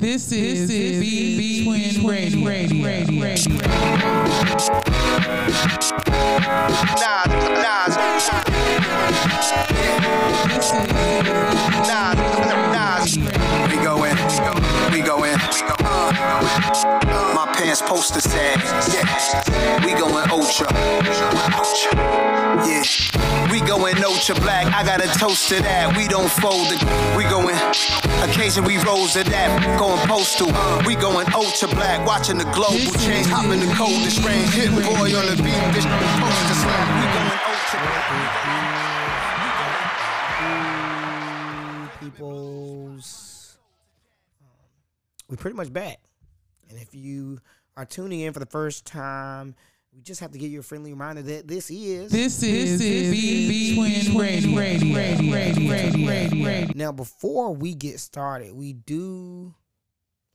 This is B Twin Radio. Radio. Radio. Radio. Nas, Nas, This is Pants poster said, yeah. We going ultra, ultra, yeah. We going ultra black. I got a toast to that. We don't fold it. We going. Occasion we rose to that. Going postal. We going ultra black. Watching the global change. Hopping the coldest range. Hit-Boy on the beat. This poster slam. We going ultra black. peoples. Um, we pretty much back. And if you are tuning in for the first time, we just have to give you a friendly reminder that this is. This is B Twin Radio. Radio. Radio. Radio. Radio. Radio. Now, before we get started, we do,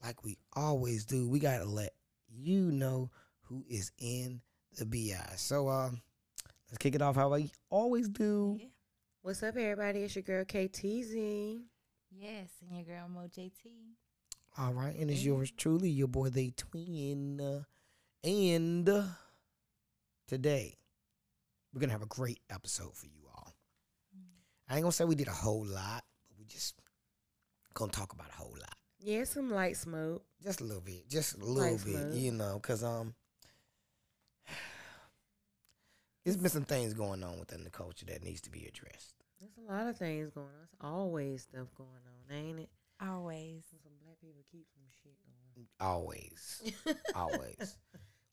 like we always do, we got to let you know who is in the BI. So, um, let's kick it off how we always do. What's up, everybody? It's your girl KTZ. Yes, and your girl Mo JT. All right, and it's yours truly, your boy, the twin. Uh, and uh, today, we're going to have a great episode for you all. I ain't going to say we did a whole lot, but we just going to talk about a whole lot. Yeah, some light smoke. Just a little bit, just a little Nice, bit, man. you know, because um, there's been some things going on within the culture that needs to be addressed. There's a lot of things going on. There's always stuff going on, ain't it? Always. Some black people keep some shit going. Always, always.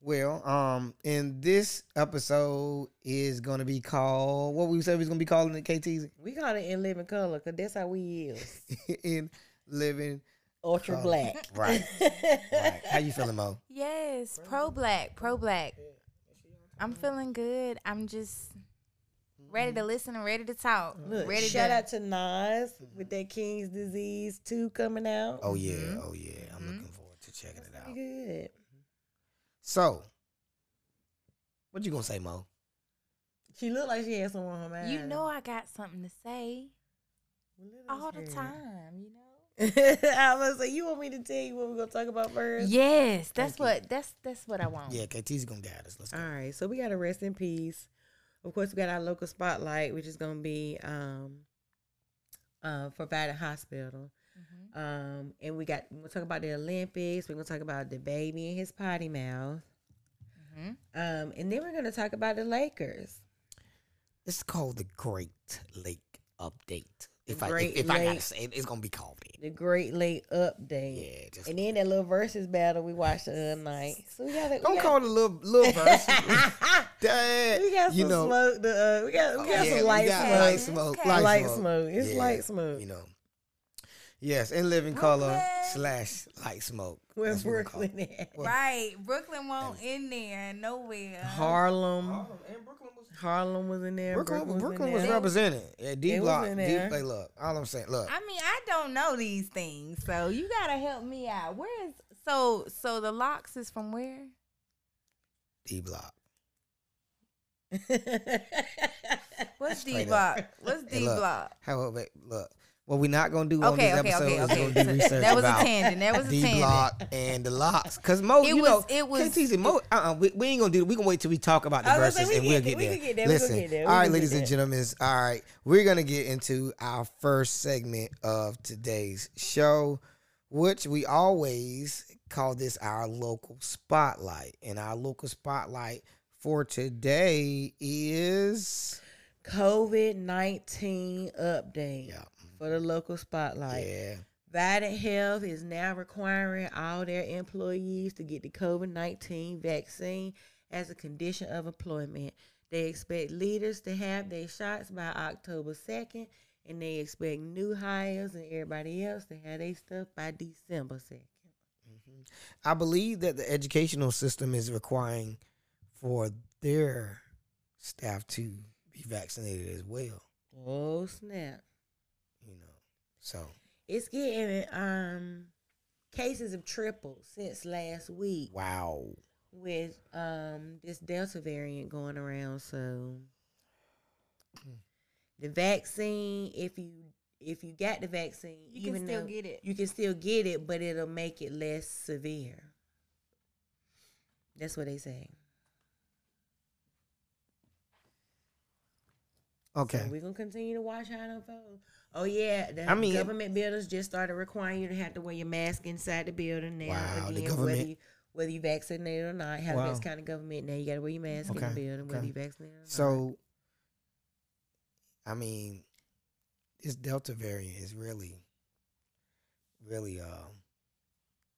Well, um, and this episode is gonna be called what we said we was gonna be calling it KTZ We call it in living color because that's how we is. in living Ultra Color. black. Right. right. How you feeling, Mo? Yes, pro black, pro black. I'm feeling good. I'm just ready to mm. listen and ready to talk. Look, ready shout to out to Nas mm-hmm. with that King's Disease 2 coming out. Oh yeah, mm-hmm. oh yeah. I'm mm-hmm. looking forward to checking it out. Good. So, what you gonna say, Mo? She looked like she had someone on her mind. You know I got something to say Well, let us all the time, you know? I was like, you want me to tell you what we're gonna talk about first? Yes, that's Thank you. what that's that's what I want. Yeah, KT's gonna guide us. Let's go. All right, so we got to rest in peace. Of course, we got our local spotlight, which is gonna be um, uh, for Valley Hospital. Mhm. Um, and we got we'll talk about the Olympics. We're gonna talk about DaBaby and his potty mouth. Mhm. Um, and then we're gonna talk about the Lakers. This is called the Great Lake Update. If I if, if I gotta say it, it's gonna be called it. The Great late Update. Yeah, just And then that little Verzuz battle we watched the other night. So we got don't call it a little little verse. Dad, we got some you know, smoke. The, uh, we got we got yeah, some light got smoke. light smoke, Okay. light, Light smoke. smoke. It's Yeah, light smoke. You know. Yes, in living color slash light smoke. Where That's what we call it. Brooklyn at? Well, Right. Brooklyn won't in there nowhere. Harlem. Harlem was in there. Brooklyn, was Brooklyn was there. represented. Yeah, D block. D, there. hey, look, all I'm saying, look, I mean, I don't know these things, so you gotta help me out. Where is so so the Lox is from where? D block. What's D block? What's D block? How wait, look. What we're not gonna do on Okay, this okay, episode okay, is gonna do research that was a about tangent. That was a D block and the Lox. Cause Mo, It you was- know, it was- KT's Mo. Uh, uh we, we ain't gonna do. We gonna wait till we talk about the I was gonna verses and we we'll get there, we can get there, we gonna Listen, get there, all right, ladies and gentlemen. All right, we're gonna get into our first segment of today's show, which we always call this our local spotlight, and our local spotlight for today is COVID nineteen update yeah, for the local spotlight. yeah. Health is now requiring all their employees to get the COVID 19 vaccine as a condition of employment. They expect leaders to have their shots by October 2nd, and they expect new hires and everybody else to have their stuff by December 2nd. Mm-hmm. I believe that the educational system is requiring for their staff to be vaccinated as well. Oh, snap. You know, so It's getting um cases have tripled since last week. wow. with um this Delta variant going around. So the vaccine, if you if you got the vaccine, You can still get it. You can still get it, but it'll make it less severe. That's what they say. Okay. So we're gonna continue to watch how it unfolds. Oh yeah, the I mean- government buildings just started requiring you to have to wear your mask inside the building now. Wow, the government- whether you whether you vaccinated or not, have Wow. this kind of government now. You got to wear your mask in the building, whether okay. you vaccinated or not. So, I mean, this Delta variant is really, really um,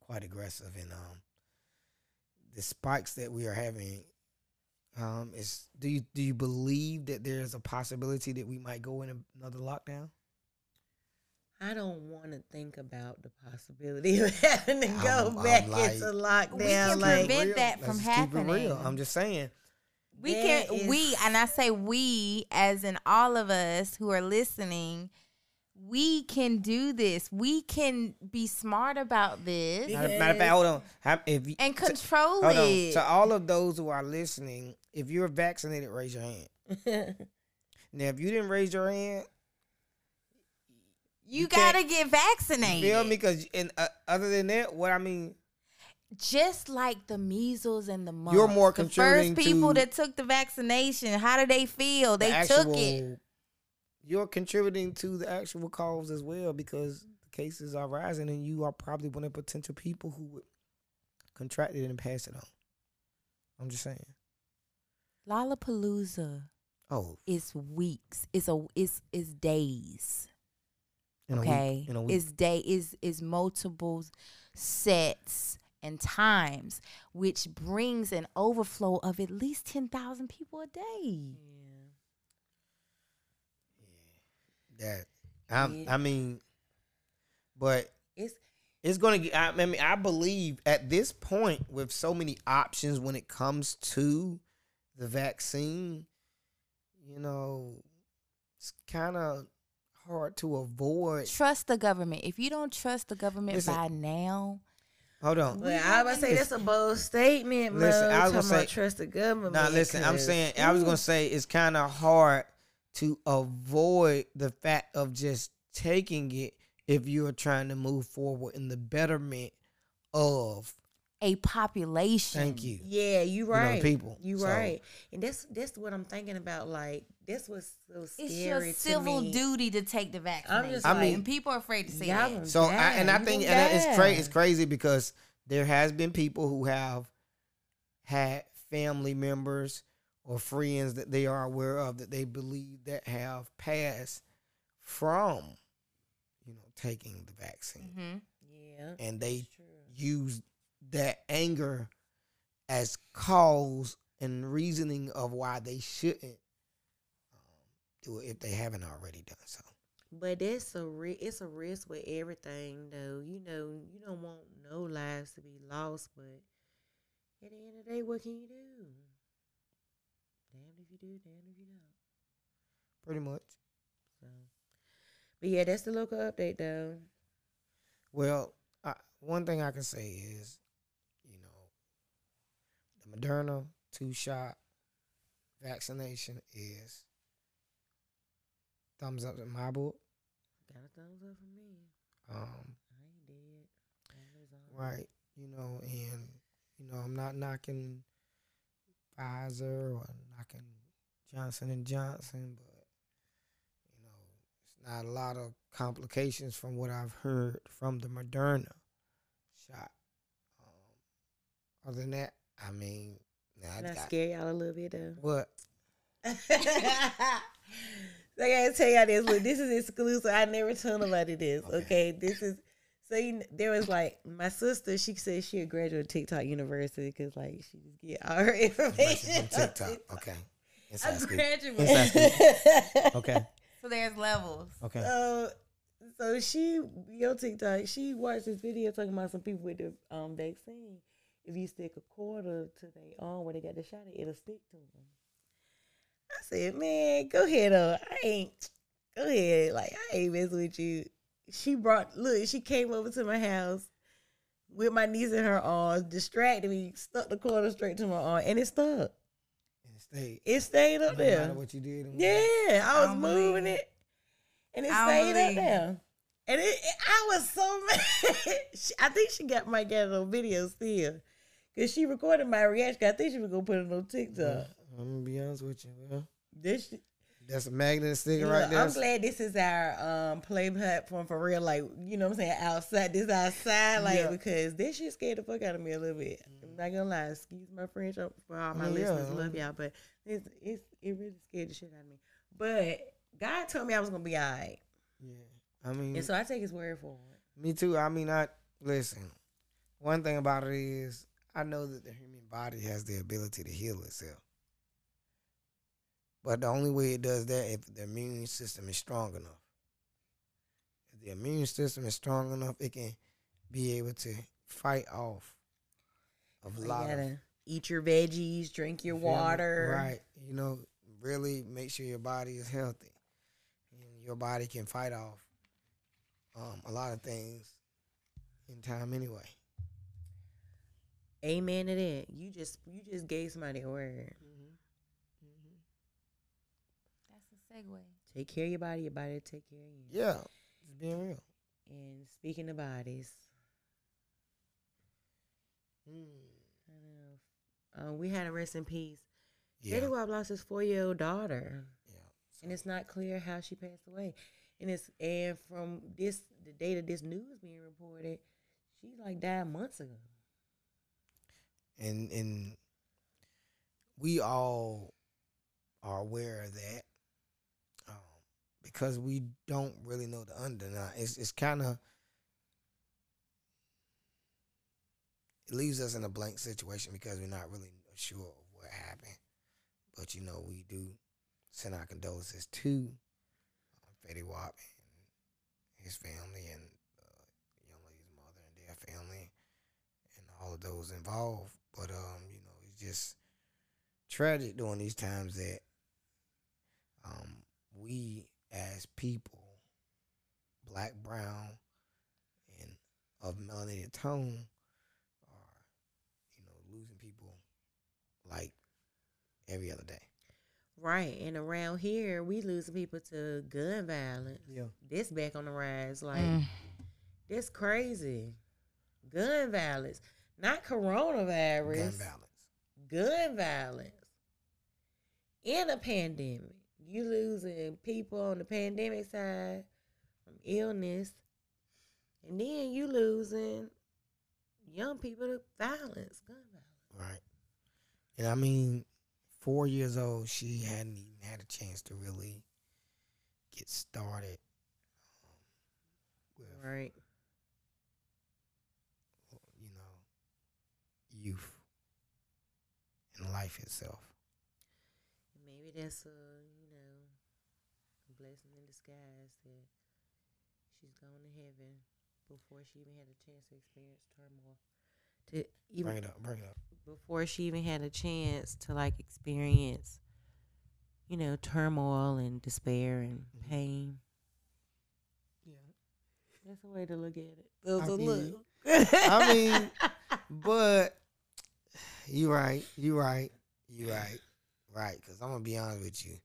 quite aggressive, and um, the spikes that we are having. Um, is do you do you believe that there's a possibility that we might go in another lockdown? I don't want to think about the possibility of having to go I'm- I'm back like- into We lockdown. can like, prevent Real. that Let's from just keep it real. happening. I'm just saying. We There can is- we and I say we as in all of us who are listening, we can do this. We can be smart about this Matter, matter of fact, hold on. If you, and to- control hold on. it. To all of those who are listening, if you're vaccinated, raise your hand. Now, if you didn't raise your hand, you, you gotta get vaccinated. feel me? Because and uh, other than that, what I mean, Just like the measles and the mumps. You're more the first people that took the vaccination. How do they feel? the They actual, took it. You're contributing to the actual cause as well because the cases are rising, and you are probably one of the potential people who would contract it and pass it on. I'm just saying. Lollapalooza Oh, it's weeks. It's a it's is days. in okay week. is day is is multiple sets and times which brings an overflow of at least 10,000 people a day yeah that. I, Yeah. I mean, but it's it's gonna get. I, I mean, I believe at this point, with so many options when it comes to the vaccine, you know, it's kind of hard to avoid. trust the government if you don't trust the government Listen. by now Hold on. Well, I was gonna say that's a bold statement, Listen, I was talking gonna about say- trust the government. Now, listen, I'm saying I was gonna say it's kind of hard to avoid the fact of just taking it if you're trying to move forward in the betterment of. A population Thank you. Yeah, you know, right. people. You So- right. And that's that's what I'm thinking about. Like this was so scary it's your to civil me. duty to take the vaccine just I like, mean- and people are afraid to say y'all that So, I, and I think and gonna it's crazy. It's crazy because there has been people who have had family members or friends that they are aware of that they believe that have passed from, you know, taking the vaccine, Mhm. Yeah. and they it's use that anger as cause and reasoning of why they shouldn't um, do it if they haven't already done so. But it's a ri- it's a risk with everything though. You know, you don't want no lives to be lost, but at the end of the day, what can you do? Damned if you do, damned if you don't. Pretty much. So, but yeah, that's the local update though. Well, I, one thing I can say is, you know, the Moderna two shot vaccination is thumbs up in my book. Got a thumbs up from me. Um, I ain't dead. I was on. right, you know, and you know, I'm not knocking Pfizer or knocking Johnson and Johnson, but you know, it's not a lot of complications from what I've heard from the Moderna shot. Um, other than that, I mean, nah, I Can I got- scare y'all a little bit though? what? so I gotta tell y'all this. Look, this is exclusive. I never tell nobody this. Okay. Okay, this is. So you, there was like my sister. She said she had graduated TikTok University because like she just get all her information From on TikTok. Okay. A Inside scoop. graduate Inside scoop. Okay. so there's levels Okay. So, so she be on TikTok. She watched this video talking about some people with the um vaccine. If you stick a quarter to their arm where they got the shot, it'll stick to them. I said, man, go ahead, though. I ain't. Go ahead, like I ain't messing with you. She brought look. She came over to my house with my niece in her arms, distracted me, stuck the quarter straight to my arm, and it stuck. And stay. It stayed up there. matter what you did. Yeah, I was don't moving believe it. and it I stayed up there. And it, it- I was so mad. She- I think she got my get on video still, cause she recorded my reaction. I think she was gonna put it on TikTok. I'm gonna be honest with you. Well, This, shit- that's a magnet sticker you right know, there. I'm glad this is our um play platform for real. Like you know what I'm saying outside. This outside like Yeah. because this shit scared the fuck out of me a little bit. I'm not gonna lie. Excuse my French for all my yeah. listeners. Love y'all, but it's, it's it really scared the shit out of me. But God told me I was gonna be alright, Yeah, I mean, and so I take His word for it. me too. I mean, I listen. One thing about it is, I know that the human body has the ability to heal itself. But the only way it does that if the immune system is strong enough. If the immune system is strong enough, it can be able to fight off a You lot gotta eat your veggies, drink your You feel me? water. Right. You know, really make sure your body is healthy. And your body can fight off um, a lot of things in time anyway. Amen to that. You just you just gave somebody a word. That's a segue. Take care of your body. Your body will take care of you. Yeah. It's being real. And speaking of bodies, Mm. I know. Um, we had a rest in peace. Yeah. Fetty Wap lost his four year old daughter, Yeah. and it's not clear how she passed away. And it's and from this the date of this news being reported, she like died months ago. And and we all are aware of that um, because we don't really know the under. It's it's kind of it leaves us in a blank situation because we're not really sure of what happened. But you know, we do send our condolences to uh, Fetty Wap and his family and uh, young lady's mother and their family and all of those involved. But um, you know, it's just tragic during these times that um we as people, black, brown, and of melanated tone, are you know losing people like every other day. Right, and around here we losing people to gun violence. Yeah. This back on the rise, like Mm. this crazy. Gun violence, not coronavirus. Gun violence. gun violence in a pandemic. You losing people on the pandemic side from illness, and then you losing young people to violence, gun violence. Right. And I mean, four years old, she hadn't even had a chance to really get started um, with, Right. you know, youth and life itself. Maybe that's a you know a blessing in disguise that she's gone to heaven before she even had a chance to experience turmoil. To even Bring it up. Bring it up. before she even had a chance to like experience, you know, turmoil and despair and Mhm. pain. Yeah. That's a way to look at it. I Those a feel look. I mean, but you right. You right. You right. Right. Because I'm gonna be honest with you.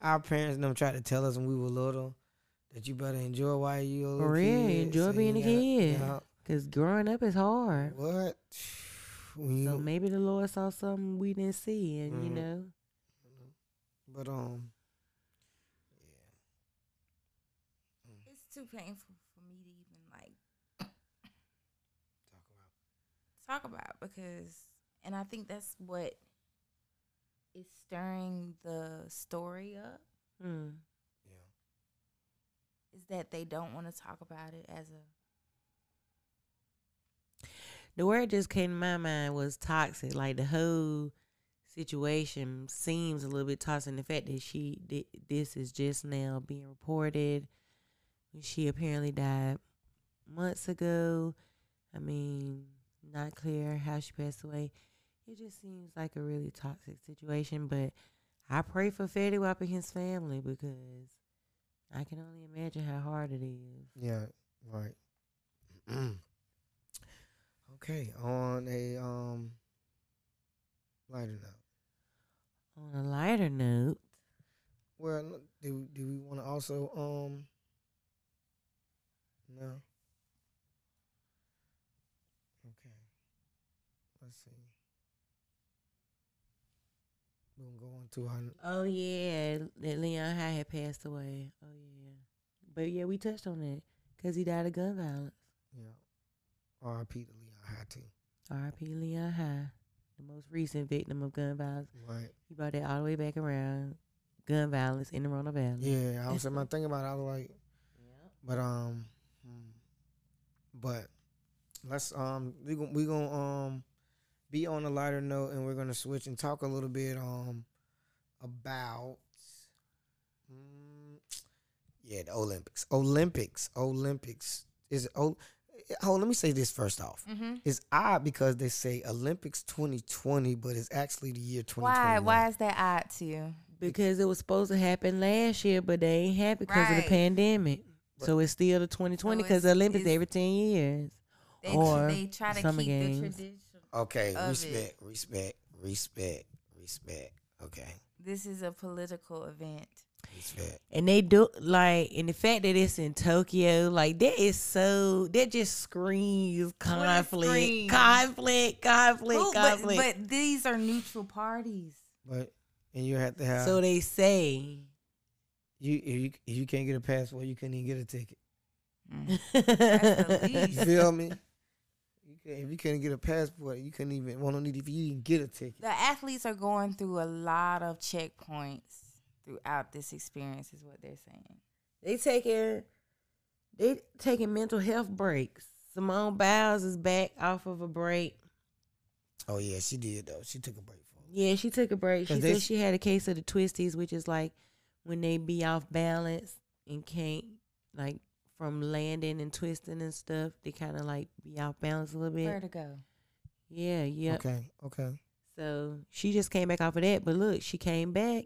Our parents them tried to tell us when we were little that you better enjoy while you a little For real, kid, enjoy so being a gotta- kid. yeah. Cause growing up is hard. What? When you, So maybe the Lord saw something we didn't see, and you Mhm. know, but um, yeah. It's too painful for me to even like talk about talk about because and I think that's what is stirring the story up mm, yeah. is that they don't want to talk about it as a the word just came to my mind was toxic. Like the whole situation seems a little bit toxic. The fact that she thi- this is just now being reported. She apparently died months ago. I mean, not clear how she passed away. It just seems like a really toxic situation. But I pray for Fetty Wap and his family because I can only imagine how hard it is. Yeah, right. okay, on a um lighter note. On a lighter note, Well, do do we want to also um Okay. Let's see. We're gonna go on to our Oh yeah, that Leon High had passed away. Oh yeah, but yeah, we touched on that because he died of gun violence. yeah. R.I.P. to Leon High too. R.I.P. Leon High, the most recent victim of gun violence. Right. He brought that all the way back around. Gun violence in the Roanoke Valley. Yeah, I was my thing about it, I was like yeah. but um hmm. but let's um we we gonna um be on a lighter note and we're gonna switch and talk a little bit um about mm, yeah the Olympics Olympics Olympics is oh oh let me say this first off Mm-hmm. it's odd because they say Olympics 2020 but it's actually the year 2021 Why? Why is that odd to you? Because it was supposed to happen last year, but they ain't happen because of the Right. pandemic. so it's still the 2020 So because the Olympics every 10 years. They, Or they try to keep games. the tradition. okay of it. respect respect respect respect okay This is a political event. And they do like, and the fact that it's in Tokyo, like that is so that just screams conflict, screams? conflict, conflict, Who- but, conflict. but these are neutral parties. but and you have to have so they say. You if you if you can't get a passport, you can't even get a ticket. Mm. That's the You feel me? You if you can't get a passport, you couldn't even. Well, no need if you didn't get a ticket. The athletes are going through a lot of checkpoints throughout this experience, is what they're saying. They taking they taking mental health breaks. Simone Biles is back off of a break. Oh yeah, she did though. She took a break for it. Yeah, she took a break. She said she had a case of the twisties, which is like when they be off balance and can't like from landing and twisting and stuff. They kind of like be off balance a little bit. Vertigo. Yeah, yeah. Okay, okay. So she just came back off of that, but look, she came back,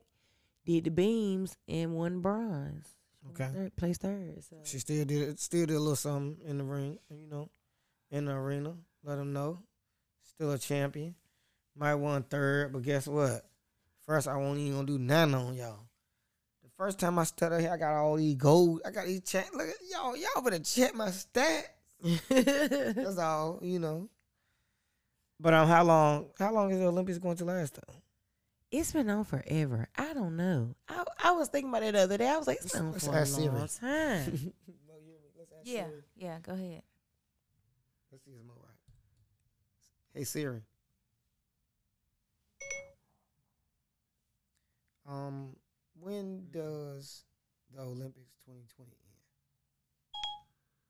did the beams, and won bronze. She Okay. third, placed third. So She still did it. Still did a little something in the ring. You know, in the arena. Let them know. Still a champion. Might won third, but guess what? First, I won't even gonna do none on y'all. The first time I stood out here, I got all these gold. I got these check. Look at y'all. Y'all better check my stats. That's all, you know. But um, how long? How long is the Olympics going to last? Though? It's been on forever. I don't know. I I was thinking about it the other day. I was like, it's been on for a ask Siri. long time. Yeah, yeah, go ahead. Let's see his mo right. Hey Siri. Um, when mm-hmm. does the Olympics 2020 end?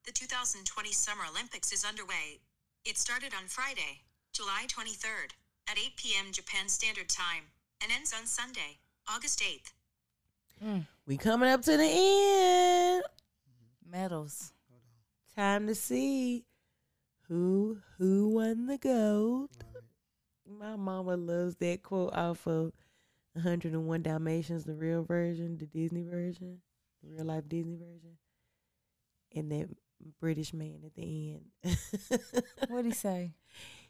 The 2020 Summer Olympics is underway. It started on Friday, July 23rd, at 8 p.m. Japan Standard Time, and ends on Sunday, August 8th. Hmm. we coming up to the end. Mm-hmm. Medals. Time to see who who won the gold. My mama loves that quote off of 101 Dalmatians, the real version, the Disney version, the real life Disney version, and that British man at the end. What'd he say?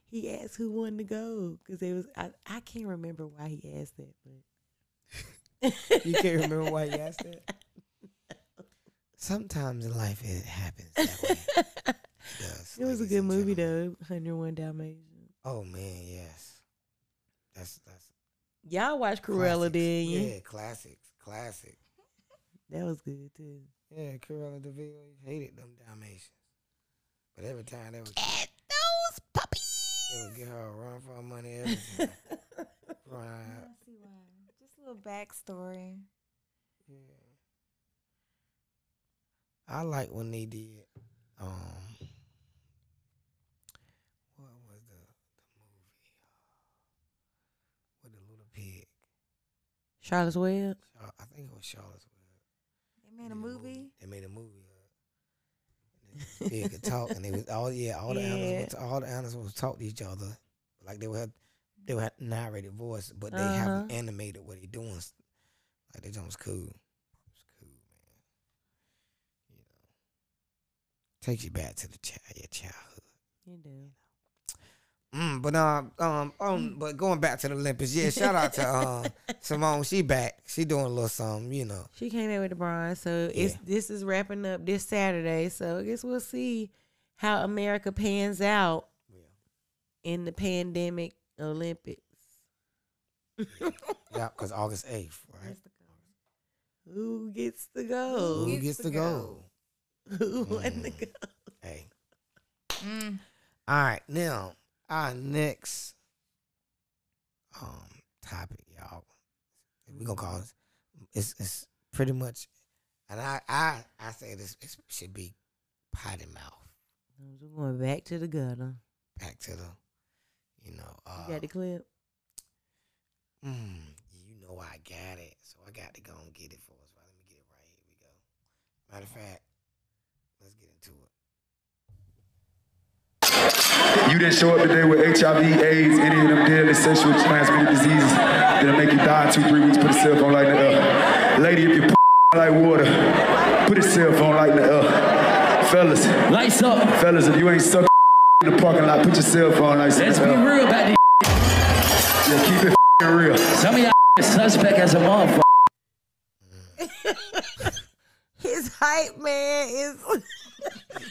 he asked who won the gold because it was I, I can't remember why he asked that, but You can't remember why he asked that? Sometimes in life it happens that way. It does. It was a good movie gentlemen. though, 101 Dalmatians. Oh man, yes. That's that's Y'all watch Cruella, classics. didn't you? Yeah, classics, classic. That was good too. Yeah, Cruella de Vil hated them Dalmatians, but every time they would get those puppies. they would give her a run for her money every time. run out. I see why. Just a little backstory. Yeah. I like when they did. Um, what was the the movie uh, with the little pig? Charlotte's Web. I think it was Charlotte's Web. They made a movie. They made a movie. And the pig could talk, and they was all yeah, all the Yeah. animals, would, all the animals would talk to each other, like they would have, they would have narrated voice, but they haven't Uh-huh. animated what they doing. Like they just was cool. It's cool, man. You know, takes you back to the child, your childhood. You do. Mm, but um, um, um, but going back to the Olympics, yeah. Shout out to um, Simone. She back. She doing a little something, you know. She came in with the bronze, so it's this is wrapping up this Saturday. So I guess we'll see how America pans out in the pandemic Olympics. Yeah, because August 8th, right? Who gets the gold? Who gets the gold? Who won the gold? Hey. Mm. All right, now our next um topic, y'all. We gonna call it. It's it's pretty much, and I I I say this it should be potty mouth. We're going back to the gutter. Back to the, you know, uh, You got the clip? mm, you know I got it, so I got to go and get it for us. Right, let me get it right. Here we go. Matter of fact, let's get into it. You didn't show up today with HIV, AIDS, any of them deadly sexual transmitted diseases that'll make you die in two, three weeks. Put a cell phone light in the air. Lady, if you like water, put a cell phone light in the air. Fellas, Lights up. fellas, if you ain't suck in the parking lot, put your cell phone lights in Let's be real about this. Yeah, keep it real. Some of y'all suspect as a motherfucker. His hype man is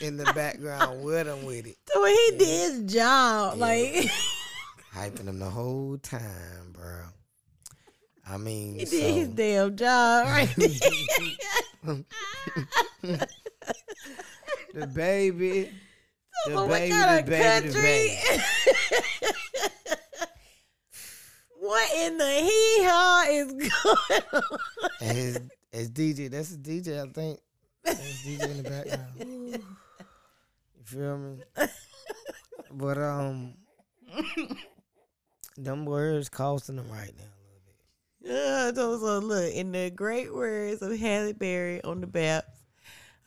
In the background with him with it, so he did his job. Like hyping him the whole time, bro. I mean, he did his damn job. Right. the baby, the So what baby, the baby, the baby. what in the hee haw is going on? His, his DJ, that's his DJ, I think. That's DJ in the background. you feel me? But um, them words costing them right now a little bit. Yeah, so, so look, in the great words of Halle Berry on the Baps,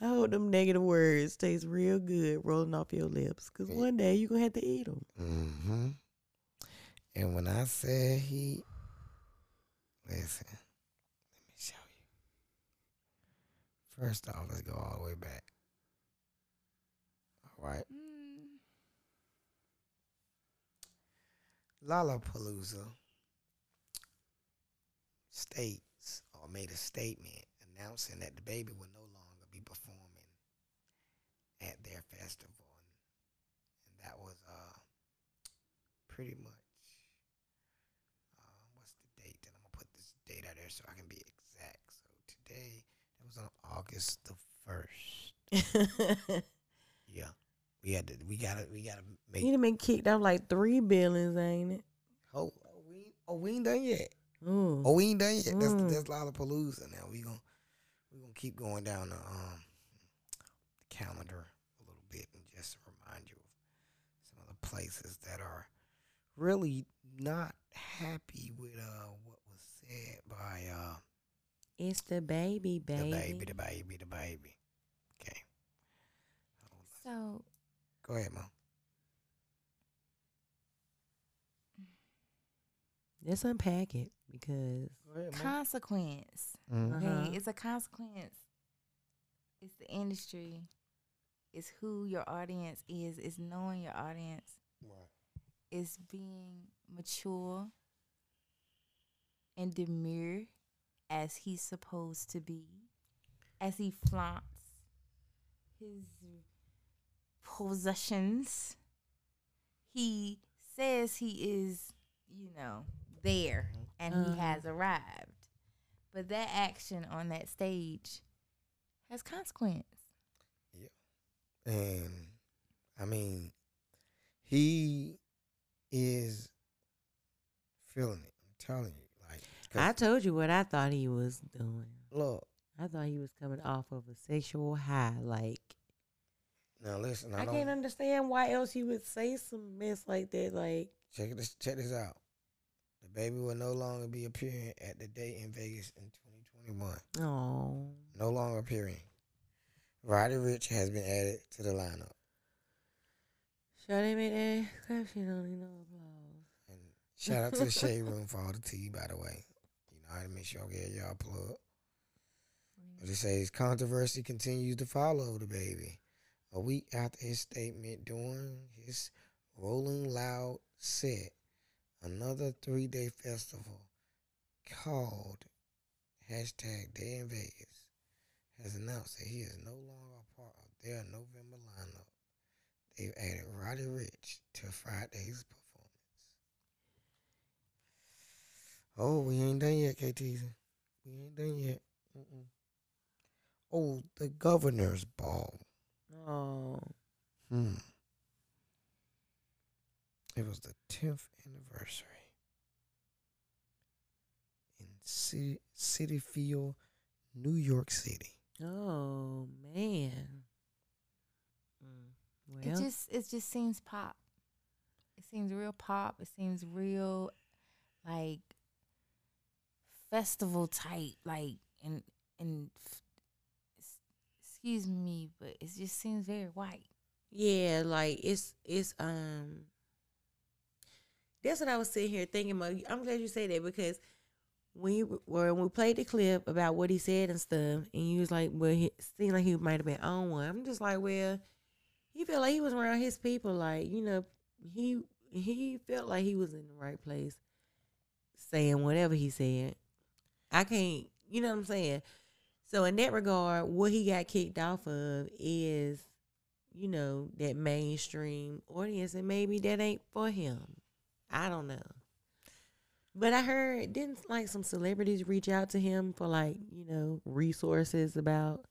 I hope them negative words taste real good rolling off your lips. Because one day you're going to have to eat them. Mm-hmm. And when I said he, listen, let me show you. First off, let's go all the way back. All right. Lollapalooza states or made a statement announcing that DaBaby will no longer be performing at their festival. And, and that was uh pretty much uh, what's the date? And I'm gonna put this date out there so I can be exact. So today it was on August the first. Yeah. We had to we gotta we gotta make He done been kicked out like three billions, ain't it? Oh, oh, we, oh, we ain't done yet. Ooh. Oh, we ain't done yet. That's Mm. that's Lollapalooza. Now we gonna we gonna keep going down the um the calendar a little bit and just remind you of some of the places that are really not happy with uh what was said by uh It's the baby, baby. the baby. baby, the baby, the baby. Okay, So go ahead, mom. Let's unpack it because ahead, consequence. Mhm. Okay, Uh-huh. it's a consequence. It's the industry. It's who your audience is. It's knowing your audience. It's being mature and demure as he's supposed to be, as he flaunts his possessions. He says he is, you know, there and Uh-huh. he has arrived. But that action on that stage has consequence. Yeah. And I mean, he is feeling it. I'm telling you, I told you what I thought he was doing. look I thought he was coming off of a sexual high. Like now. Listen, I, I, can't understand why else he would say some mess like that. Like check this. Check this out. DaBaby will no longer be appearing at the date in Vegas in 2021. oh, No longer appearing. Roddy Ricch has been added to the lineup, should they make that clap? She don't need no applause. and shout out to the Shade Room for all the tea. By the way, I to make sure I get y'all plug. But it says controversy continues to follow DaBaby. A week after his statement during his Rolling Loud set, another three day festival called hashtag Day N Vegas has announced that he is no longer a part of their November lineup. they've added Roddy Ricch to Friday's Oh, we ain't done yet, KT. We ain't done yet. Mm-mm. Oh, the governor's ball. Oh, Hmm. It was the 10th anniversary in City, Citi Field, New York City. oh man. Mm, It just it just seems pop. It seems real pop. It seems real like festival type, like and and excuse me, but it just seems very white. yeah, like it's it's um. That's what I was sitting here thinking. About. I'm glad you say that because when you when we played the clip about what he said and stuff, and you was like, "Well, it seemed like he might have been on one." I'm just like, "Well, he felt like he was around his people. Like, you know, he he felt like he was in the right place, saying whatever he said. I can't, you know what I'm saying. So in that regard, what he got kicked off of is, you know, that mainstream audience, and maybe that ain't for him. I don't know. But I heard didn't like some celebrities reach out to him for like, you know, resources about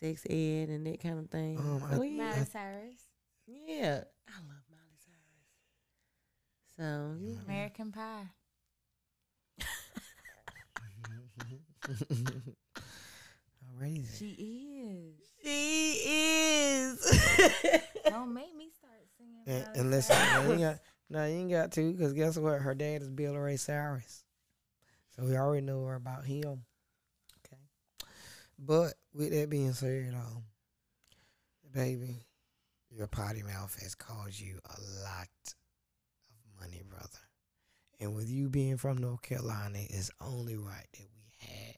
sex ed and that kind of thing. Um, I- So, yeah. Miley Cyrus, Yeah, I love Miley Cyrus. So yeah. American Pie. Alrighty. then. She is. she is. Don't make me start singing. And, and listen, Cyrus. now you got, no, you ain't got to, because guess what? Her dad is Billy Ray Cyrus. So we already know her about him. Okay. But with that being said, um, baby, your potty mouth has caused you a lot of money, brother. And with you being from North Carolina, it's only right that we had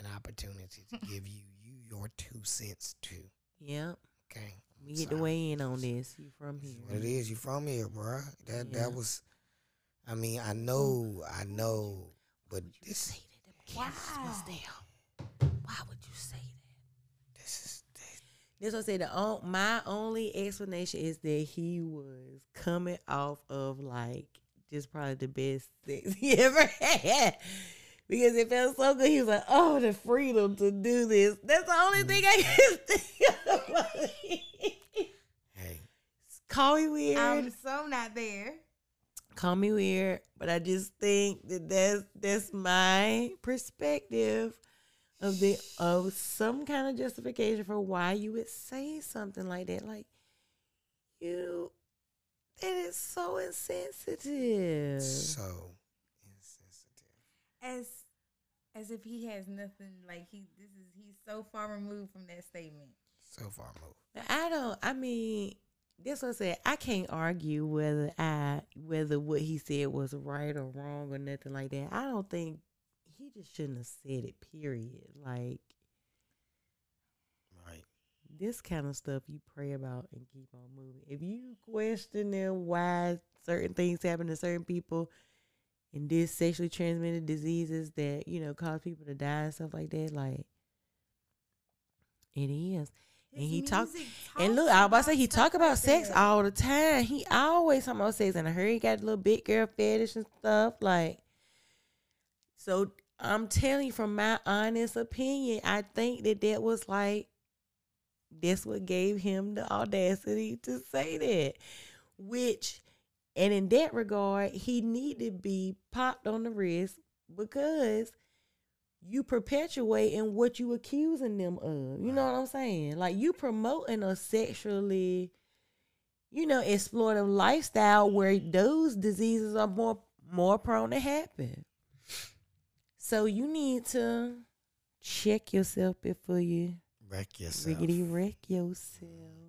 an opportunity to give you you your two cents too. yep. Okay. We get to weigh in on this. You from here. what it is. You from here, bruh. That Yeah. that was. I mean, I know, I know, but this say that them Wow. was there. Why would you say that? this is this, This what I said. The on, my only explanation is that he was coming off of like just probably the best sex he ever had. Because it felt so good. He was like, oh, the freedom to do this. That's the only thing I mm. can think of. hey, Call me weird. I'm so not there. Call me weird. But I just think that that's, that's my perspective of the of some kind of justification for why you would say something like that. Like you that is so insensitive. so insensitive. As as if he has nothing like he this is he's so far removed from that statement. So far moved. I don't I mean that's what I said. I can't argue whether I whether what he said was right or wrong or nothing like that. I don't think he just shouldn't have said it, period. Like Right. this kind of stuff you pray about and keep on moving. If you question them why certain things happen to certain people and this sexually transmitted diseases that, you know, cause people to die and stuff like that, like it is. And he talk and look, I was about to say he talk about sex all the time. He always talking about sex, and I heard he got a little big girl fetish and stuff. Like, so I'm telling you from my honest opinion, I think that that was like that's what gave him the audacity to say that. Which, and in that regard, he need to be popped on the wrist because you perpetuating what you accusing them of. You know what I'm saying? Like you promoting a sexually, you know, exploitive lifestyle where those diseases are more more prone to happen. So you need to check yourself before you Wreck yourself. riggedy wreck yourself.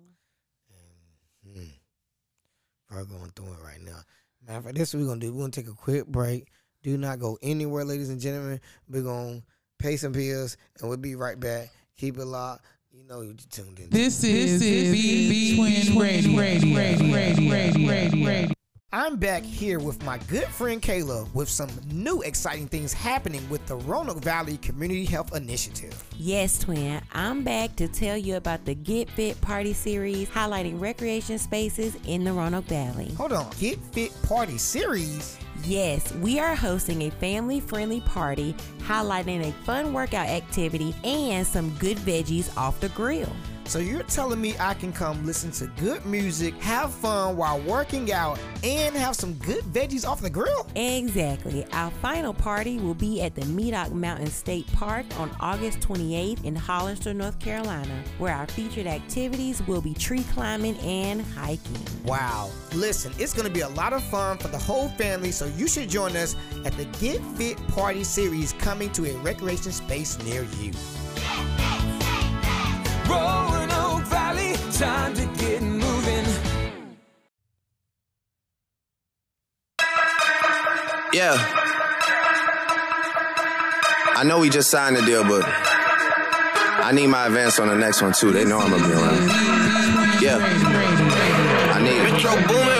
We're going through it right now. Matter of fact, this what we're gonna do. We're gonna take a quick break. Do not go anywhere, ladies and gentlemen. We're gonna pay some bills and we'll be right back. Keep it locked. You know you tuned in. This is B Twin Radio. Radio. Radio. Radio. I'm back here with my good friend Kayla with some new exciting things happening with the Roanoke Valley Community Health Initiative. Yes, twin. I'm back to tell you about the Get Fit Party Series highlighting recreation spaces in the Roanoke Valley. Hold on, Get Fit Party Series? Yes, we are hosting a family friendly party highlighting a fun workout activity and some good veggies off the grill. So you're telling me I can come listen to good music, have fun while working out, and have some good veggies off the grill? Exactly. Our final party will be at the Medoc Mountain State Park on August 28th in Hollister, North Carolina, where our featured activities will be tree climbing and hiking. Wow. Listen, it's going to be a lot of fun for the whole family, so you should join us at the Get Fit Party series coming to a recreation space near you. Roanoke Valley, time to get moving. Yeah. I know we just signed the deal, but I need my advance on the next one too. They know I'm gonna be around. Yeah. I need it. Metro Boomin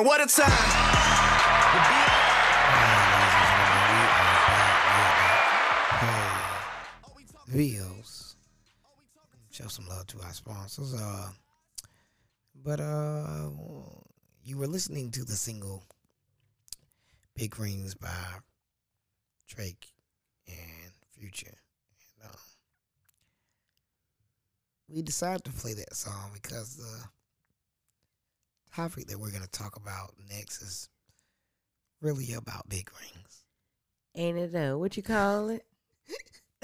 What a time. videos. Show some love to our sponsors. Uh, but uh, you were listening to the single "Big Rings" by Drake and Future. And, um, we decided to play that song because the topic that we're going to talk about next is really about big rings. Ain't it though? What you call it?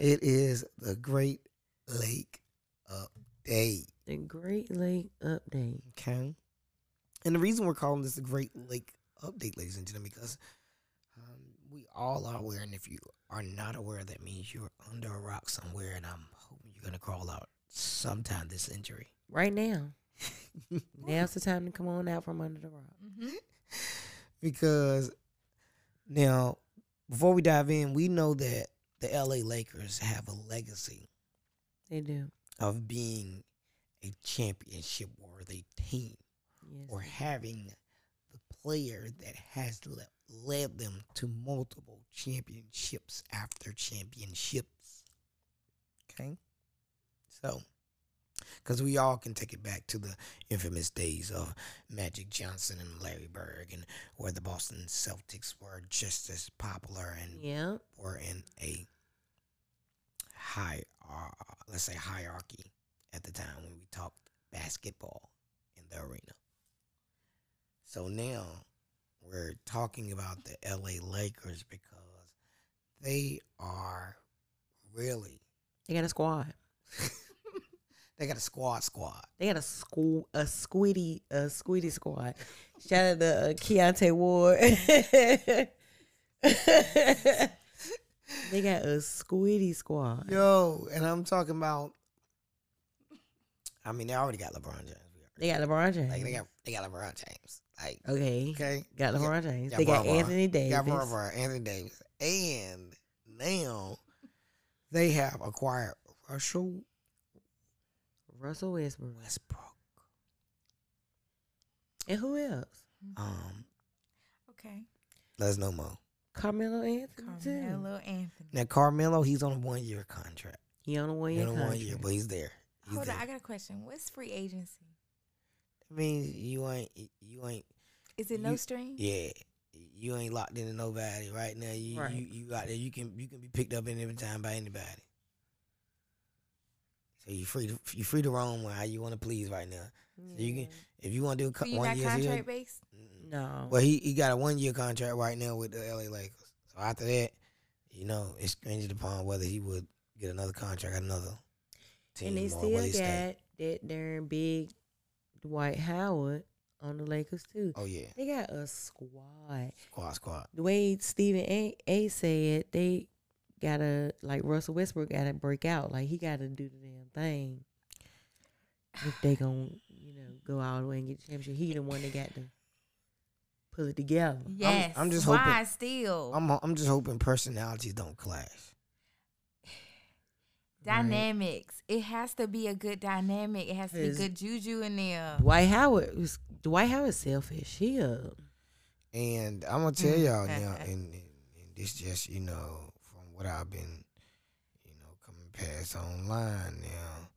It is the Great Lake Update. the Great Lake Update. Okay. And the reason we're calling this the Great Lake Update, ladies and gentlemen, because um, we all are aware, and if you are not aware, that means you're under a rock somewhere, and I'm hoping you're going to crawl out sometime this century. Right now. Now's the time to come on out from under the rock. Mm-hmm. because now, before we dive in, we know that the LA Lakers have a legacy They do. of being a championship worthy team. Yes. or having the player that has le- led them to multiple championships after championships. Okay? So, because we all can take it back to the infamous days of Magic Johnson and Larry Bird, and where the Boston Celtics were just as popular and Yeah. were in a high, uh, let's say hierarchy at the time when we talked basketball in the arena. So now we're talking about the LA Lakers because they are really They got a squad. they got a squad squad. They got a school a squiddy a squiddy squad. Shout out to uh, Keontae Ward. they got a squiddy squad. Yo, and I'm talking about I mean they already got LeBron James. They got LeBron James. Like they got they got LeBron James. Like okay. okay. Got LeBron James. got They got LeBron. Anthony Davis. Got LeBron, Anthony Davis. And now they have acquired Russell Russell Westbrook. Westbrook. And who else? Um, Okay. let us know more. Carmelo Anthony too. Carmelo Anthony. Now Carmelo, he's on a one year contract. He on a one year. on a contract. one year, but he's there. He's Hold there. on, I got a question. What's free agency? I mean, you ain't you ain't Is it no You- string? yeah. You ain't locked into nobody right now. You Right. you you out there. You can you can be picked up any time by anybody. So you free to you free to roam how you want to please right now. So you can if you want to do a So you one year. contract based? Mm, no. Well, he he got a one year contract right now with the LA Lakers. So after that, you know, it's contingent upon whether he would get another contract at another team and they or still got stay. that darn big Dwight Howard on the Lakers too. Oh yeah, They got a squad. squad, squad. The way Stephen A, a said, they gotta like Russell Westbrook gotta break out. Like he gotta do the damn thing. If they gonna, you know go all the way and get the championship, he the one that got to pull it together. Yes. I'm just Why hoping- still I'm I'm just hoping personalities don't clash. dynamics? It has to be a good dynamic. It has to be Cause- good juju in there. Dwight Howard was Dwight Howard selfish. He a And I'm gonna tell y'all now, and, and, and this just you know from what I've been, you know, coming past online now,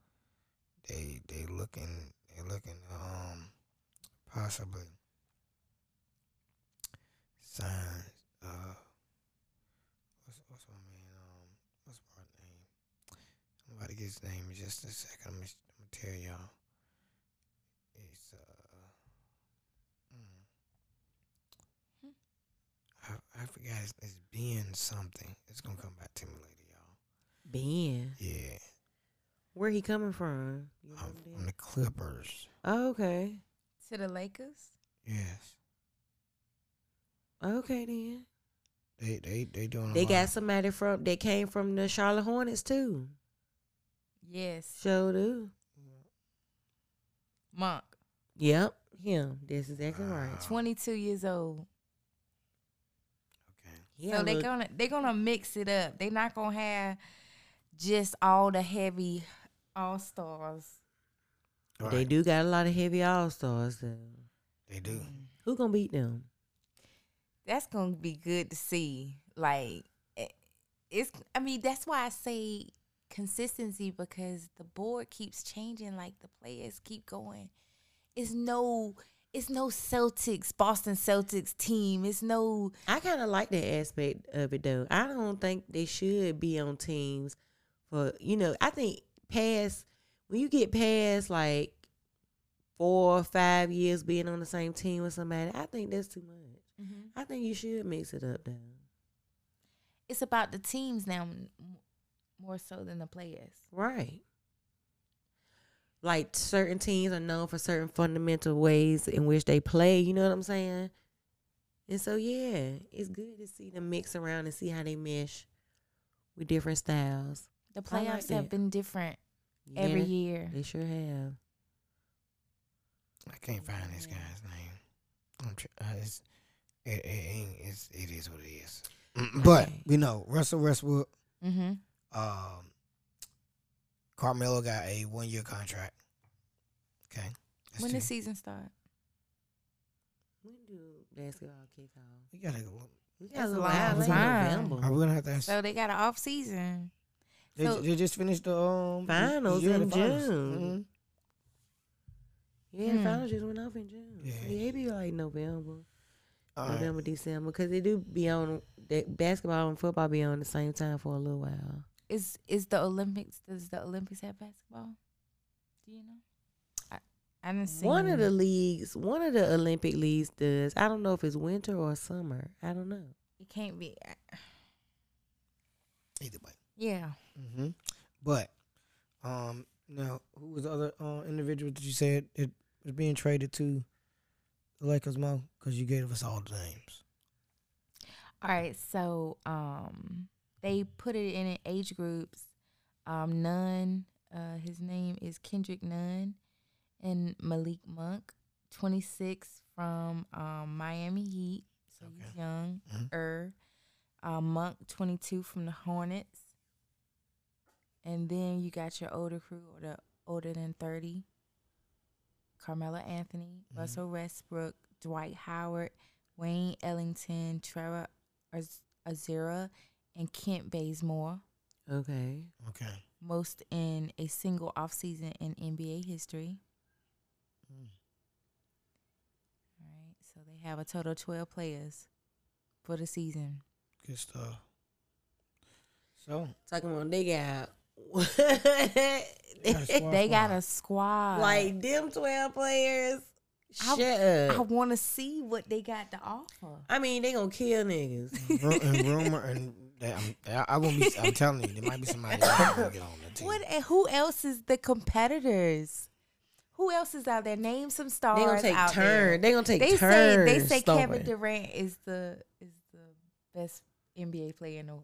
they they looking they looking um possibly sign uh what's what's my man um what's my name I'm about to get his name in just a second. I'm gonna tell y'all. It's uh. mm. I, I forgot it's, it's Ben something. It's gonna come back to me later, y'all. Ben. Yeah, Where he coming from? You know I'm that? from the Clippers. Oh, okay. To the Lakers? Yes, Okay then. they they they doing. a They lot. got somebody from They came from the Charlotte Hornets too. Yes. Sure do. Monk. Yep, him. That's exactly right. Ah. 22 years old. Okay. He so they're gonna they're gonna mix it up. They're not gonna have just all the heavy all stars. They do got a lot of heavy all stars though. They do. Who gonna beat them? That's gonna be good to see. Like eh, it's I mean, that's why I say consistency because the board keeps changing, like the players keep going. It's no it's no Celtics, Boston Celtics team. It's no I kind of like that aspect of it though. I don't think they should be on teams for you know. I think past when you get past like four or five years being on the same team with somebody, I think that's too much. Mm-hmm. I think you should mix it up though. it's about the teams now more so than the players. Right. Like certain teams are known for certain fundamental ways in which they play, you know what I'm saying? And so yeah, it's good to see them mix around and see how they mesh with different styles. The I like playoffs have been different every year. They sure have. I can't find this guy's name. I'm tr- uh, it's, it, it. It's, it is what it is. Mm, But Okay. we know Russell Westbrook. Mm-hmm. Um, Carmelo got a one year contract. Okay. That's When two. the season start? When do basketball kick off? we gotta. We That's a little long while in time. November. Are we gonna have to? Ask, So they got an off season. they, so- they just finished the um the- the Finals yearly in finals. June. Yeah, Hmm. the finals just went off in June. Yeah. Yeah, it be like November. All right. November, December, because they do be on. That basketball and football be on the same time for a little while. Is is the Olympics? Does the Olympics have basketball? Do you know? I I didn't see One of the leagues, one of the Olympic leagues does. I don't know if it's winter or summer. I don't know. It can't be. Either way. Yeah. hmm But um, now who was the other uh, individual that you said it was being traded to the Lakers, Mo? Because you gave us all the names. All right. So um, they put it in age groups. Um, Nunn. Uh, his name is Kendrick Nunn, and Malik Monk, twenty six from um Miami Heat. So he's Okay. young. Mhm. Er, uh, Monk, 22 from the Hornets. And then you got your older crew, or the older than 30. Carmelo Anthony, Mhm. Russell Westbrook, Dwight Howard, Wayne Ellington, Trevor Az- Azira, and Kent Bazemore. Okay. Okay. Most in a single offseason in NBA history. Mm. All right. So they have a total of 12 players for the season. Good stuff. So Talking about they got. Got a squad. They got a squad. like them twelve players. I- Shut I up. want to see what they got to offer. I mean, they gonna kill niggas. And rumor and that I'm, I, I won't be. I'm telling you, there might be somebody else that will get on the team. What who else is the competitors? Who Who else is out there? Name some stars. They gonna take out there. turn. They gonna take they turns. Say, they say Kevin. Durant is the is the best NBA player in the. In,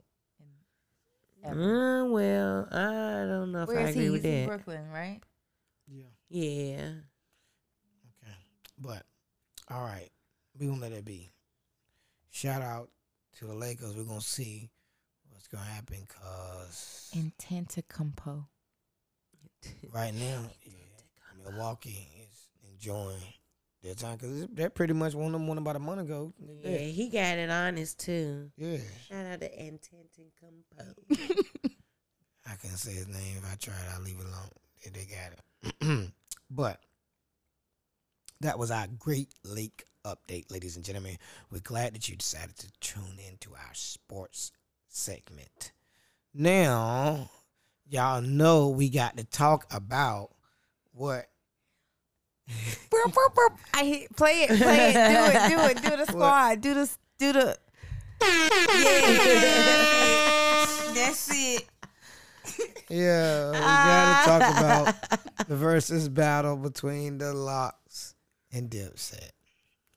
ever. Mm, well, I don't know if Where I is agree he? with He's in that. Brooklyn, right? Yeah. Yeah. Okay. But all right, we gonna let it be. Shout out to the Lakers. We're gonna see what's gonna happen because Intent to compo. right now, yeah, Milwaukee is enjoying their time because they're pretty much one of them won about a month ago. Yeah, he got it honest too. Yeah. Shout out to Intent and Compo. I can't say his name. If I tried, I'll leave it alone. They, they got it. but that was our Great Lake update, ladies and gentlemen. We're glad that you decided to tune into our sports segment. Now, y'all know we got to talk about what Burp, burp, burp. I hit, play it, play it, do it, do it, do the squad, do the, do the. Yeah, that's it. Yeah, we gotta ah. talk about the Verzuz battle between the Lox and Dipset.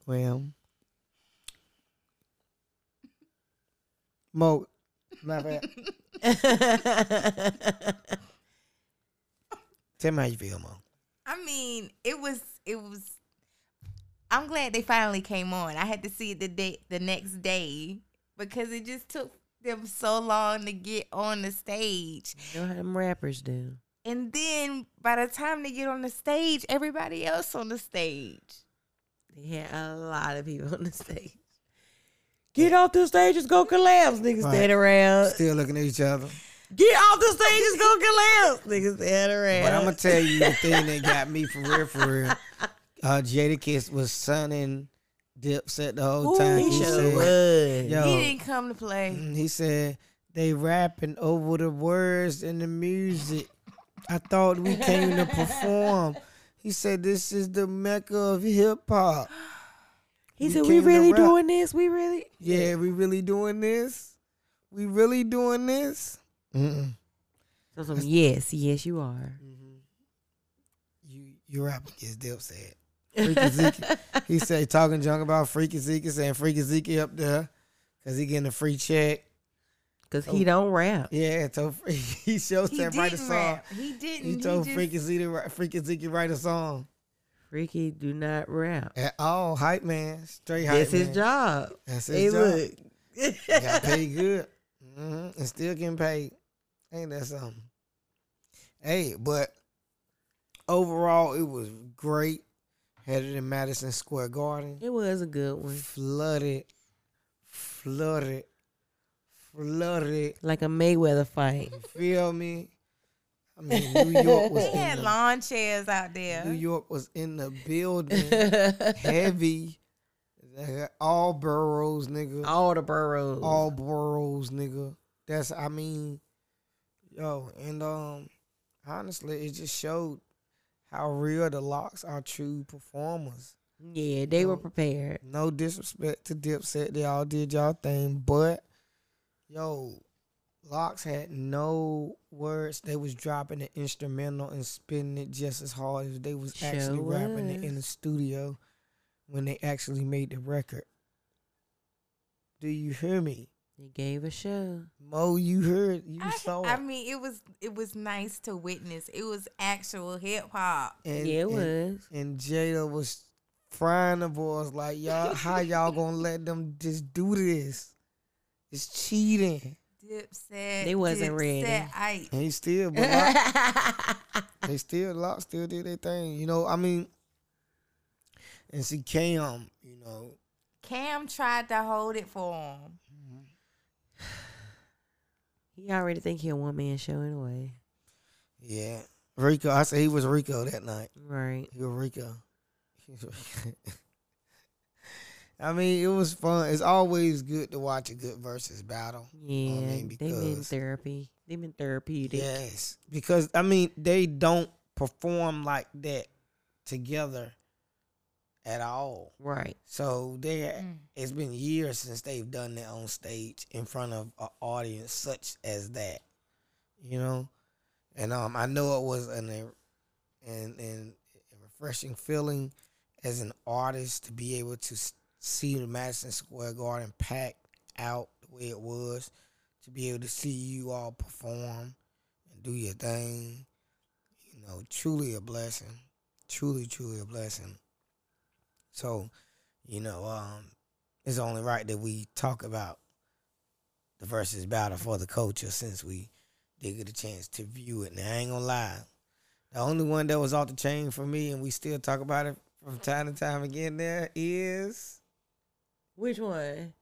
Well, Mo, not bad. Tell me how you feel, Mo. I mean, it was, it was. I'm glad they finally came on. I had to see it the day, the next day, because it just took them so long to get on the stage. You know how them rappers do. And then by the time they get on the stage, everybody else on the stage. They had a lot of people on the stage. Get off the stage, just go collapse. Niggas Right. stand around. Still looking at each other. Get off the stage, just go collapse. Niggas stand around. But I'm gonna tell you the thing that got me for real, for real. Uh, Jadakiss was sunning Dipset the whole Ooh, time. he He sure said, was. "Yo, He didn't come to play. Mm, He said they rapping over the words and the music. I thought we came to perform. He said this is the mecca of hip hop. He we said, "We really doing this? We really?" Yeah, we really doing this. We really doing this. Mm-mm. So some, yes, yes, you are. Mm-hmm. You you rap against Dipset. Freaky Zeke. he said talking junk about Freaky Zeke, saying Freaky Zeke up there because he getting a free check. Cause he don't rap. Yeah, so he showed He that write a song. rap. He didn't. He He told just- Freaky Zeke to write, Freaky Zeke to write a song. Freaky do not rap. At all, hype man, straight hype That's man. his job. That's Hey, his job. look. Got paid good, mm-hmm. and still getting paid. Ain't that something? Hey, but overall, it was great. Had it in Madison Square Garden, It was a good one. flooded, flooded, flooded. Like a Mayweather fight. You feel me? I mean, New York was He had in the, lawn chairs out there. New York was in the building, heavy. All boroughs, nigga. All the boroughs. all boroughs, nigga. That's I mean, yo, and um, honestly, it just showed how real the Lox are true performers. Yeah, they were prepared. No disrespect to Dipset, they all did y'all thing, but yo, Lox had no words. They was dropping the instrumental and spinning it just as hard as they was actually Sure rapping it in the studio when they actually made the record. Do you hear me? They gave a show. Mo, you heard, you I, saw I mean, it was it was nice to witness. It was actual hip hop. and, yeah, it and, was. And Jada was frying the boys like, y'all, how y'all gonna let them just do this? It's cheating. Dipset. They wasn't Dipset, ready. I, And he still, but Lock, they still, Lock still did their thing. You know, I mean, and see Cam, you know, Cam tried to hold it for him. he already think he a one man show anyway. yeah, Rico. I said he was Rico that night. Right. He was Rico. He was Rico. I mean, it was fun. It's always good to watch a good Verzuz battle. Yeah. I mean, they been because- therapy. They've been therapeutic. Yes, because I mean they don't perform like that together at all. Right. So they Mm. it's been years since they've done that on stage in front of an audience such as that. You know, and um, I know it was an and and a refreshing feeling as an artist to be able to s- see the Madison Square Garden packed out the way it was, to be able to see you all perform and do your thing. You know, truly a blessing. Truly, truly a blessing. So, you know, um, it's only right that we talk about the Verzuz battle for the culture since we did get a chance to view it. Now, I ain't gonna lie. The only one that was off the chain for me, and we still talk about it from time to time again, there is Which one?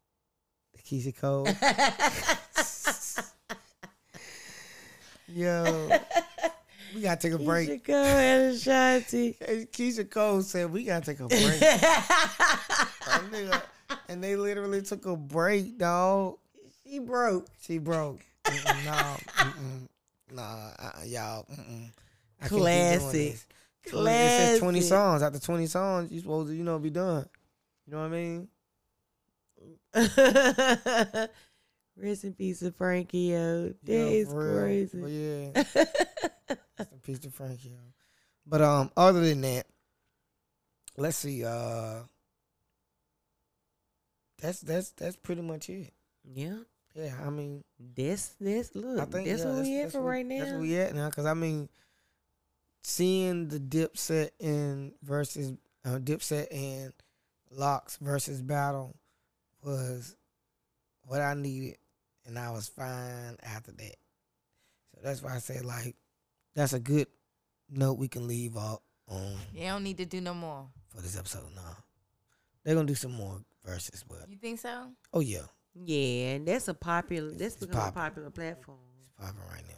the Keyshia Cole. Yo, we gotta take a break. Keyshia Cole and Ashanti. Keyshia Cole said we gotta take a break. Nigga- and they literally took a break, dog. She broke. She broke. Mm-mm, no, mm-mm, nah, uh, y'all. Mm-mm. I doing Classic. It says twenty songs. After twenty songs, you supposed to, you know, be done. You know what I mean? Rest in peace to Frankie, yo. That Yeah, is real. crazy. But yeah. Rest in peace to Frankie. yo. But um, other than that, let's see. Uh, that's that's that's pretty much it. yeah. Yeah, I mean, This, this, look. I think that's yeah, where we at for right now. That's where we at now. Because I mean, seeing the Dipset in Verzuz uh, Dipset and Lox Verzuz Battle was what I needed, and I was fine after that. So that's why I say like that's a good note we can leave off on They don't need to do no more. for this episode. No, they're gonna do some more verses, but You think so? oh yeah, Yeah, and that's a popular. That's It's become a popular. popular platform. it's popping right now.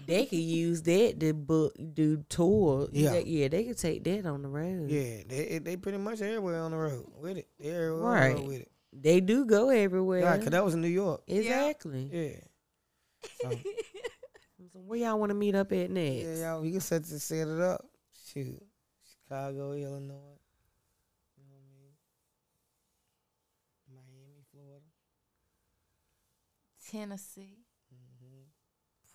they could use that to book, do tour. Yeah. That- yeah, they could take that on the road. Yeah, they they pretty much everywhere on the road with it. They everywhere on the Right. road with it. They do go everywhere. Yeah, cause that was in New York. exactly. Yeah. So, So where y'all want to meet up at next? yeah, y'all, we can set to set it up. Shoot, Chicago, Illinois. You know what I mean? Miami, Florida. Tennessee. Mm-hmm.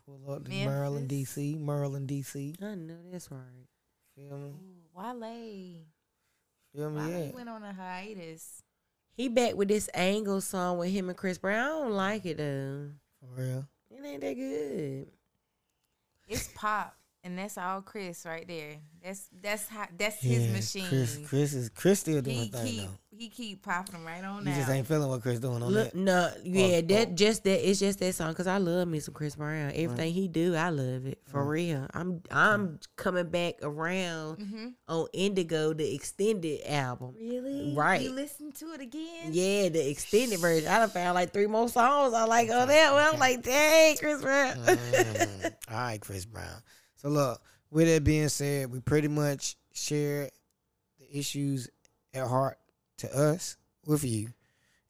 Pull up to Maryland, DC. Maryland, DC. I know that's right. Feel me? Ooh, Wale. Feel me? Wale Yeah. went on a hiatus. He back with this Angle song with him and Chris Brown. I don't like it though. For real. It ain't that good. It's pop, and that's all Chris right there. That's that's how that's his machine. Chris, Chris is Chris still doing he a thing keep though. He keep popping them right on You out. just ain't feeling what Chris doing on Look, that. no, yeah, oh. that just that it's just that song because I love me some Chris Brown. Everything he do, I love it for real. I'm I'm coming back around hmm on Indigo, the extended album. Really? Right. You listen to it again? Yeah, the extended version. I done found like three more songs I like oh that one. I'm like, dang, Chris Brown. Mm, all right, Chris Brown. So look, with that being said, we pretty much shared the issues at heart to us with you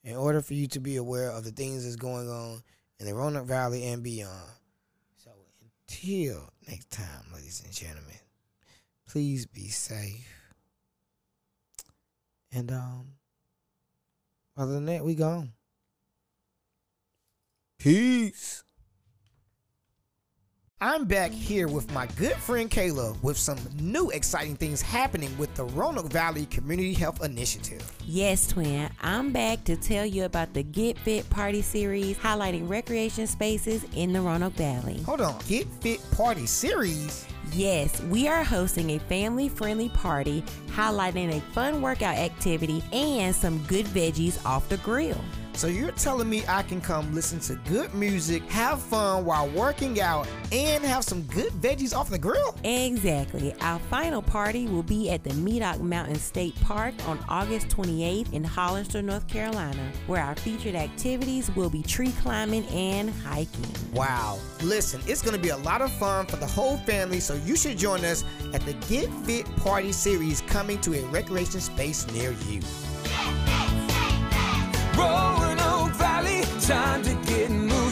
in order for you to be aware of the things that's going on in the Roanoke Valley and beyond. So until next time, ladies and gentlemen, please be safe. And um other than that, we gone. Peace. I'm back here with my good friend Kayla with some new exciting things happening with the Roanoke Valley Community Health Initiative. Yes, twin. I'm back to tell you about the Get Fit Party series highlighting recreation spaces in the Roanoke Valley. Hold on, Get Fit Party Series. Yes, we are hosting a family friendly party highlighting a fun workout activity and some good veggies off the grill. So you're telling me I can come listen to good music, have fun while working out, and have some good veggies off the grill? Exactly. Our final party will be at the Medoc Mountain State Park on August 28th in Hollister, North Carolina, where our featured activities will be tree climbing and hiking. Wow. Listen, it's going to be a lot of fun for the whole family, so you should join us at the Get Fit Party series coming to a recreation space near you time to get moving.